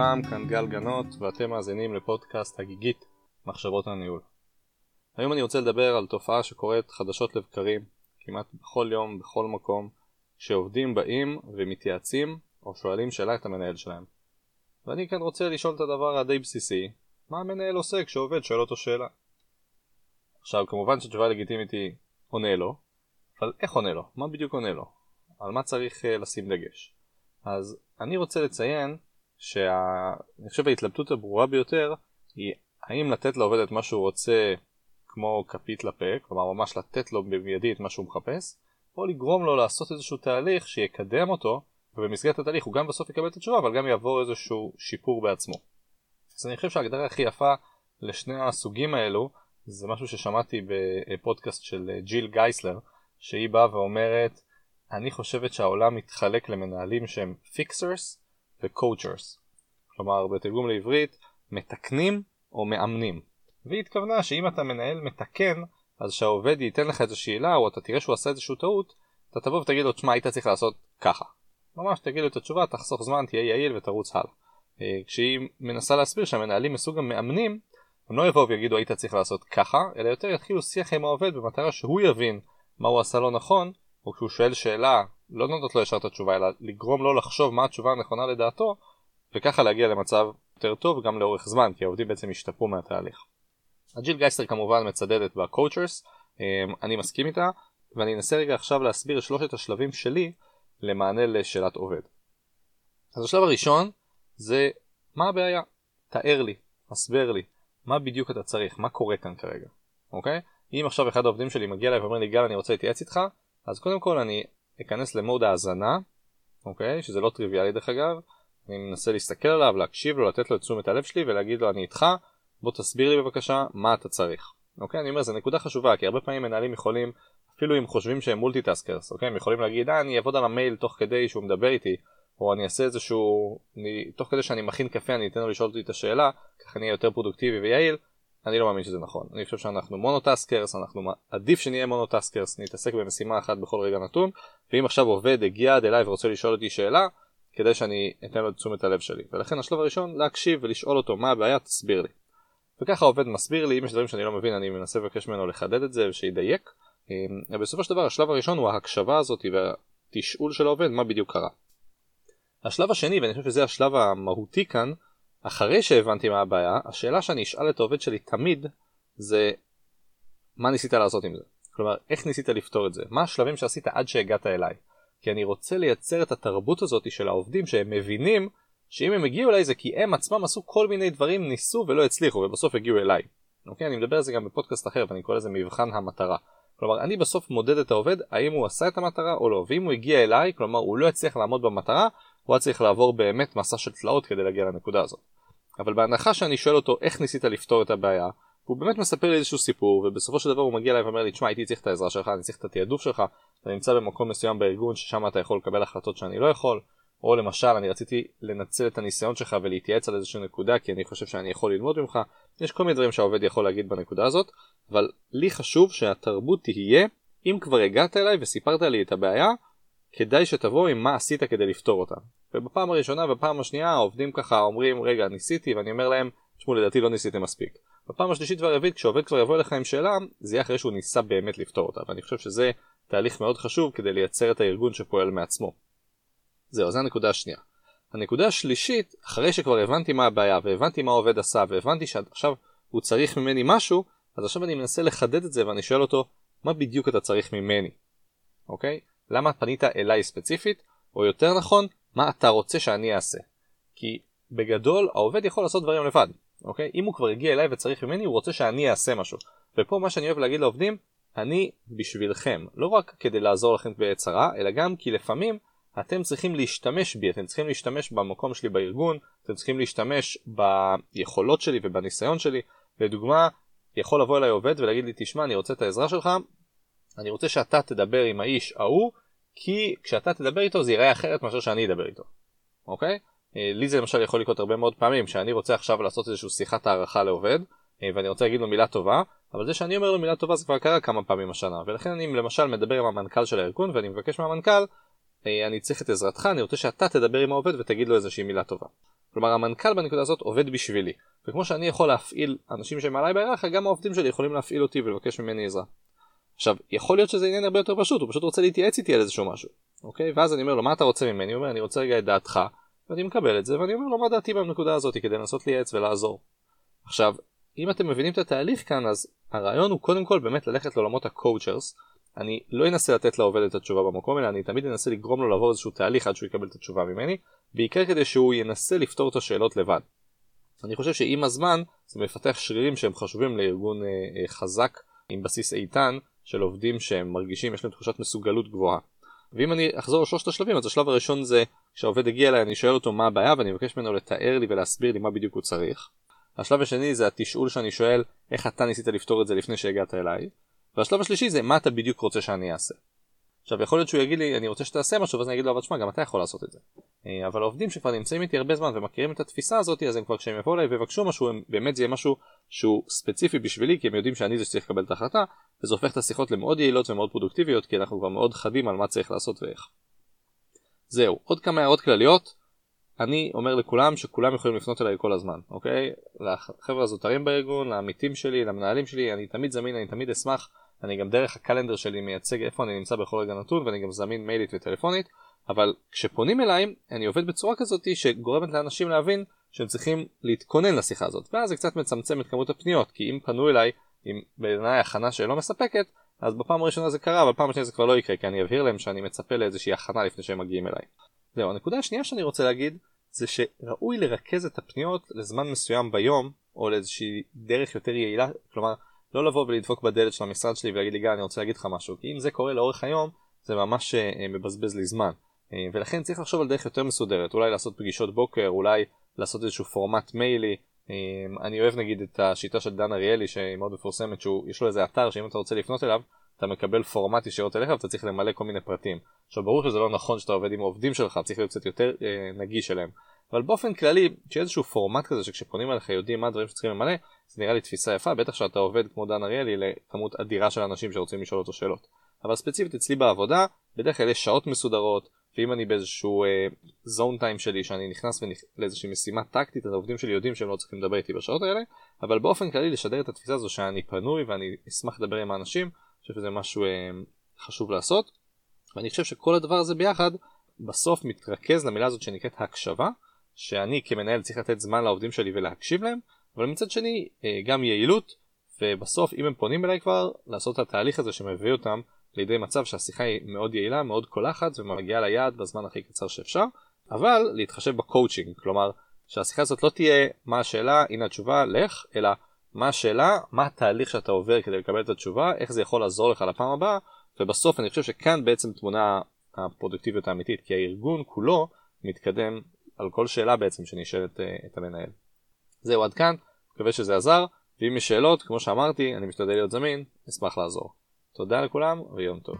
לכולם, כאן גל גנות ואתם מאזינים לפודקאסט הגיגית מחשבות הניהול. היום אני רוצה לדבר על תופעה שקורית חדשות לבקרים כמעט בכל יום, בכל מקום, שעובדים באים ומתייעצים או שואלים שאלה את המנהל שלהם. ואני כאן רוצה לשאול את הדבר הדי בסיסי, מה המנהל עושה כשעובד שואל אותו שאלה? עכשיו כמובן שהתשובה הלגיטימית היא עונה לו, אבל איך עונה לו? מה בדיוק עונה לו? על מה צריך uh, לשים דגש? אז אני רוצה לציין שאני חושב ההתלבטות הברורה ביותר היא האם לתת לעובד את מה שהוא רוצה כמו כפית לפה, כלומר ממש לתת לו במיידי את מה שהוא מחפש, או לגרום לו לעשות איזשהו תהליך שיקדם אותו, ובמסגרת התהליך הוא גם בסוף יקבל את התשובה, אבל גם יעבור איזשהו שיפור בעצמו. אז אני חושב שההגדרה הכי יפה לשני הסוגים האלו, זה משהו ששמעתי בפודקאסט של ג'יל גייסלר, שהיא באה ואומרת, אני חושבת שהעולם מתחלק למנהלים שהם fixers ו coachers. כלומר, בתרגום לעברית, מתקנים או מאמנים. והיא התכוונה שאם אתה מנהל מתקן, אז שהעובד ייתן לך איזו שאלה, או אתה תראה שהוא עשה איזושהי טעות, אתה תבוא ותגיד לו, תשמע, היית צריך לעשות ככה. ממש תגיד לו את התשובה, תחסוך זמן, תהיה יעיל ותרוץ הלאה. אה, כשהיא מנסה להסביר שהמנהלים מסוג המאמנים, הם לא יבואו ויגידו היית צריך לעשות ככה, אלא יותר יתחילו שיח עם העובד במטרה שהוא יבין מה הוא עשה לא נכון, או כשהוא שואל שאלה, לא נותנות לו ישר את התשובה, אלא לגרום לו לחשוב מה התשובה הנכונה לדעתו, וככה להגיע למצב יותר טוב גם לאורך זמן, כי העובדים בעצם השתפרו מהתהליך. הג'יל גייסטר כמובן מצדדת ב coachers, אמ, אני מסכים איתה, ואני אנסה רגע עכשיו להסביר את שלושת השלבים שלי למענה לשאלת עובד. אז השלב הראשון זה מה הבעיה? תאר לי, הסבר לי, מה בדיוק אתה צריך, מה קורה כאן כרגע, אוקיי? אם עכשיו אחד העובדים שלי מגיע אליי ואומר לי גל אני רוצה להתייעץ איתך, אז קודם כל אני אכנס למוד האזנה, אוקיי? שזה לא טריוויאלי דרך אגב, אני מנסה להסתכל עליו, להקשיב לו, לתת לו את תשומת הלב שלי ולהגיד לו אני איתך, בוא תסביר לי בבקשה מה אתה צריך. אוקיי? אני אומר, זו נקודה חשובה, כי הרבה פעמים מנהלים יכולים, אפילו אם חושבים שהם multitaskers, אוקיי? הם יכולים להגיד, אה, אני אעבוד על המייל תוך כדי שהוא מדבר איתי, או אני אעשה איזשהו, אני, תוך כדי שאני מכין קפה אני אתן לו לשאול אותי את השאלה, ככה אני אהיה יותר פרודוקטיבי ויעיל, אני לא מאמין שזה נכון. אני חושב שאנחנו monotaskers, אנחנו עדיף שנהיה monotaskers, נתעסק במשימה אחת בכל רגע נתון, ואם עכשיו עובד הגיע עד אליי ורוצה לשאול אותי שאלה, כדי שאני אתן לו את תשומת הלב שלי. ולכן השלב הראשון, להקשיב ולשאול אותו מה הבעיה, תסביר לי. וככה העובד מסביר לי, אם יש דברים שאני לא מבין אני מנסה לבקש ממנו לחדד את זה ושידייק. אמ, ובסופו של דבר השלב הראשון הוא ההקשבה הזאת והתשאול של העובד מה בדיוק קרה. השלב השני, ואני חושב שזה השלב המהותי כאן, אחרי שהבנתי מה הבעיה, השאלה שאני אשאל את העובד שלי תמיד זה מה ניסית לעשות עם זה? כלומר, איך ניסית לפתור את זה? מה השלבים שעשית עד שהגעת אליי? כי אני רוצה לייצר את התרבות הזאת של העובדים שהם מבינים שאם הם הגיעו אליי זה כי הם עצמם עשו כל מיני דברים, ניסו ולא הצליחו ובסוף הגיעו אליי. אוקיי? אני מדבר על זה גם בפודקאסט אחר ואני קורא לזה מבחן המטרה. כלומר, אני בסוף מודד את העובד האם הוא עשה את המטרה או לא, ואם הוא הגיע אליי, כלומר הוא לא הצליח לעמוד במטרה, הוא היה צריך לעבור באמת מסע של תלאות כדי להגיע לנקודה הזאת. אבל בהנחה שאני שואל אותו איך ניסית לפתור את הבעיה, הוא באמת מספר לי איזשהו סיפור ובסופו של דבר הוא מגיע אליי ואומר לי תשמע הייתי צריך את העזרה שלך אני צריך את התעדוף שלך אתה נמצא במקום מסוים בארגון ששם אתה יכול לקבל החלטות שאני לא יכול או למשל אני רציתי לנצל את הניסיון שלך ולהתייעץ על איזושהי נקודה כי אני חושב שאני יכול ללמוד ממך יש כל מיני דברים שהעובד יכול להגיד בנקודה הזאת אבל לי חשוב שהתרבות תהיה אם כבר הגעת אליי וסיפרת לי את הבעיה כדאי שתבוא עם מה עשית כדי לפתור אותה ובפעם הראשונה ובפעם השנייה העובדים ככה אומרים רגע ניסיתי ואני אומר להם תשמעו לדעתי לא ניסיתם מספיק בפעם השלישית והרביעית כשעובד כבר יבוא אליך עם שאלה זה יהיה אחרי שהוא ניסה באמת לפתור אותה ואני חושב שזה תהליך מאוד חשוב כדי לייצר את הארגון שפועל מעצמו. זהו, זו הנקודה השנייה. הנקודה השלישית, אחרי שכבר הבנתי מה הבעיה והבנתי מה העובד עשה והבנתי שעכשיו הוא צריך ממני משהו, אז עכשיו אני מנסה לחדד את זה ואני שואל אותו, מה בדיוק אתה צריך ממני? אוקיי? למה פנית אליי ספציפית? או יותר נכון, מה אתה רוצה שאני אעשה? כי בגדול העובד יכול לעשות דברים לבד, אוקיי? אם הוא כבר הגיע אליי וצריך ממני, הוא רוצה שאני אעשה משהו. ופה מה שאני אוהב להגיד לעובדים, אני בשבילכם, לא רק כדי לעזור לכם בעת צרה, אלא גם כי לפעמים אתם צריכים להשתמש בי, אתם צריכים להשתמש במקום שלי בארגון, אתם צריכים להשתמש ביכולות שלי ובניסיון שלי. לדוגמה, יכול לבוא אליי עובד ולהגיד לי, תשמע, אני רוצה את העזרה שלך, אני רוצה שאתה תדבר עם האיש ההוא, כי כשאתה תדבר איתו זה ייראה אחרת מאשר שאני אדבר איתו, אוקיי? אה, לי זה למשל יכול לקרות הרבה מאוד פעמים, שאני רוצה עכשיו לעשות איזושהי שיחת הערכה לעובד, אה, ואני רוצה להגיד לו מילה טובה, אבל זה שאני אומר לו מילה טובה זה כבר קרה כמה פעמים השנה, ולכן אני למשל מדבר עם המנכ"ל של הארגון ואני מבקש מהמנכ"ל, אה, אני צריך את עזרתך, אני רוצה שאתה תדבר עם העובד ותגיד לו איזושהי מילה טובה. כלומר המנכ"ל בנקודה הזאת עובד בשבילי. וכמו שאני יכול להפעיל אנשים שמעליי בהיררכיה, גם העובדים שלי יכולים להפעיל אותי ולבקש ממני עזרה. עכשיו, יכול להיות שזה עניין הרבה יותר פשוט, הוא פשוט רוצה להתייעץ איתי על איזשהו משהו, אוקיי? ואז אני אומר לו, מה אתה רוצה ממני? הוא אומר, אני רוצה רגע את דעתך, ואני מקבל את זה, ואני אומר לו, מה דעתי בנקודה הזאת כדי לנסות לייעץ ולעזור. עכשיו, אם אתם מבינים את התהליך כאן, אז הרעיון הוא קודם כל באמת ללכת לעולמות ה coachers. אני לא אנסה לתת לעובד את התשובה במקום, אלא אני תמיד אנסה לגרום לו לעבור איזשהו תהליך עד שהוא יקבל את התשובה ממני, בעיקר כדי שהוא ינסה לפתור את השאלות לבד. אני חושב שעם הזמן זה מפתח שרירים שהם חשובים לארגון אה, אה, חזק עם בסיס איתן של עובדים שהם מרגישים יש להם תחושת מסוגלות גבוהה. ואם אני אחזור לשלושת השלבים אז השלב הראשון זה כשהעובד הגיע אליי אני שואל אותו מה הבעיה ואני מבקש ממנו לתאר לי ולהסביר לי מה בדיוק הוא צריך. השלב השני זה התשאול שאני שואל איך אתה ניסית לפתור את זה לפני שהגעת אליי. והשלב השלישי זה מה אתה בדיוק רוצה שאני אעשה. עכשיו יכול להיות שהוא יגיד לי אני רוצה שתעשה משהו ואז אני אגיד לו אבל תשמע גם אתה יכול לעשות את זה. אה, אבל העובדים שכבר נמצאים איתי הרבה זמן ומכירים את התפיסה הזאת אז הם כבר כשהם יבואו אליי ויבקשו משהו הם באמת זה יהיה משהו שהוא ספציפי בשבילי כי הם יודעים שאני זה שצריך לקבל את ההחלטה וזה הופך את השיחות למאוד יעילות ומאוד פרודוקטיביות כי אנחנו כבר מאוד חדים על מה צריך לעשות ואיך. זהו עוד כמה הערות כלליות. אני אומר לכולם שכולם יכולים לפנות אליי כל הזמן אוקיי? לחבר'ה הזוטרים בארגון לעמיתים שלי למנהלים שלי אני תמיד זמין אני תמיד אשמח. אני גם דרך הקלנדר שלי מייצג איפה אני נמצא בכל רגע נתון ואני גם זמין מיילית וטלפונית אבל כשפונים אליי אני עובד בצורה כזאת שגורמת לאנשים להבין שהם צריכים להתכונן לשיחה הזאת ואז זה קצת מצמצם את כמות הפניות כי אם פנו אליי עם בעיניי הכנה שלא מספקת אז בפעם הראשונה זה קרה אבל פעם השנייה זה כבר לא יקרה כי אני אבהיר להם שאני מצפה לאיזושהי הכנה לפני שהם מגיעים אליי. זהו הנקודה השנייה שאני רוצה להגיד זה שראוי לרכז את הפניות לזמן מסוים ביום או לאיזושהי דרך יותר יעילה כלומר לא לבוא ולדפוק בדלת של המשרד שלי ולהגיד לי גל אני רוצה להגיד לך משהו כי אם זה קורה לאורך היום זה ממש uh, מבזבז לי זמן ולכן צריך לחשוב על דרך יותר מסודרת אולי לעשות פגישות בוקר אולי לעשות איזשהו פורמט מיילי uh, אני אוהב נגיד את השיטה של דן אריאלי שהיא מאוד מפורסמת שיש לו איזה אתר שאם אתה רוצה לפנות אליו אתה מקבל פורמט ישירות אליך ואתה צריך למלא כל מיני פרטים. עכשיו ברור שזה לא נכון שאתה עובד עם העובדים שלך צריך להיות קצת יותר אה, נגיש אליהם אבל באופן כללי שיהיה איזשהו פורמט כזה שכשפונים אליך יודעים מה הדברים שצריכים למלא זה נראה לי תפיסה יפה בטח שאתה עובד כמו דן אריאלי לכמות אדירה של אנשים שרוצים לשאול אותו שאלות. אבל ספציפית אצלי בעבודה בדרך כלל יש שעות מסודרות ואם אני באיזשהו זון uh, טיים שלי שאני נכנס ונכ... לאיזושהי משימה טקטית אז העובדים שלי יודעים שהם לא צריכים לדבר איתי בשעות האלה אבל באופן כללי לשדר את התפיסה הזו שאני פנוי ואני אשמח לדבר עם האנשים אני חושב שזה משהו uh, חשוב לעשות. ואני חושב שכל הדבר הזה ביחד בסוף מתרכז למילה הזאת שנקראת הקשבה שאני כמנהל צריך לתת זמן לעובדים שלי ולהקשיב להם אבל מצד שני אה, גם יעילות ובסוף אם הם פונים אליי כבר לעשות את התהליך הזה שמביא אותם לידי מצב שהשיחה היא מאוד יעילה מאוד קולחת ומגיעה ליעד בזמן הכי קצר שאפשר אבל להתחשב בקואוצ'ינג כלומר שהשיחה הזאת לא תהיה מה השאלה הנה התשובה לך אלא מה השאלה מה התהליך שאתה עובר כדי לקבל את התשובה איך זה יכול לעזור לך לפעם הבאה ובסוף אני חושב שכאן בעצם תמונה הפרודוקטיביות האמיתית כי הארגון כולו מתקדם על כל שאלה בעצם שנשאלת אה, את המנהל. זהו עד כאן, מקווה שזה עזר, ואם יש שאלות, כמו שאמרתי, אני משתדל להיות זמין, אשמח לעזור. תודה לכולם ויום טוב.